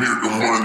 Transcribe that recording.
nigga money.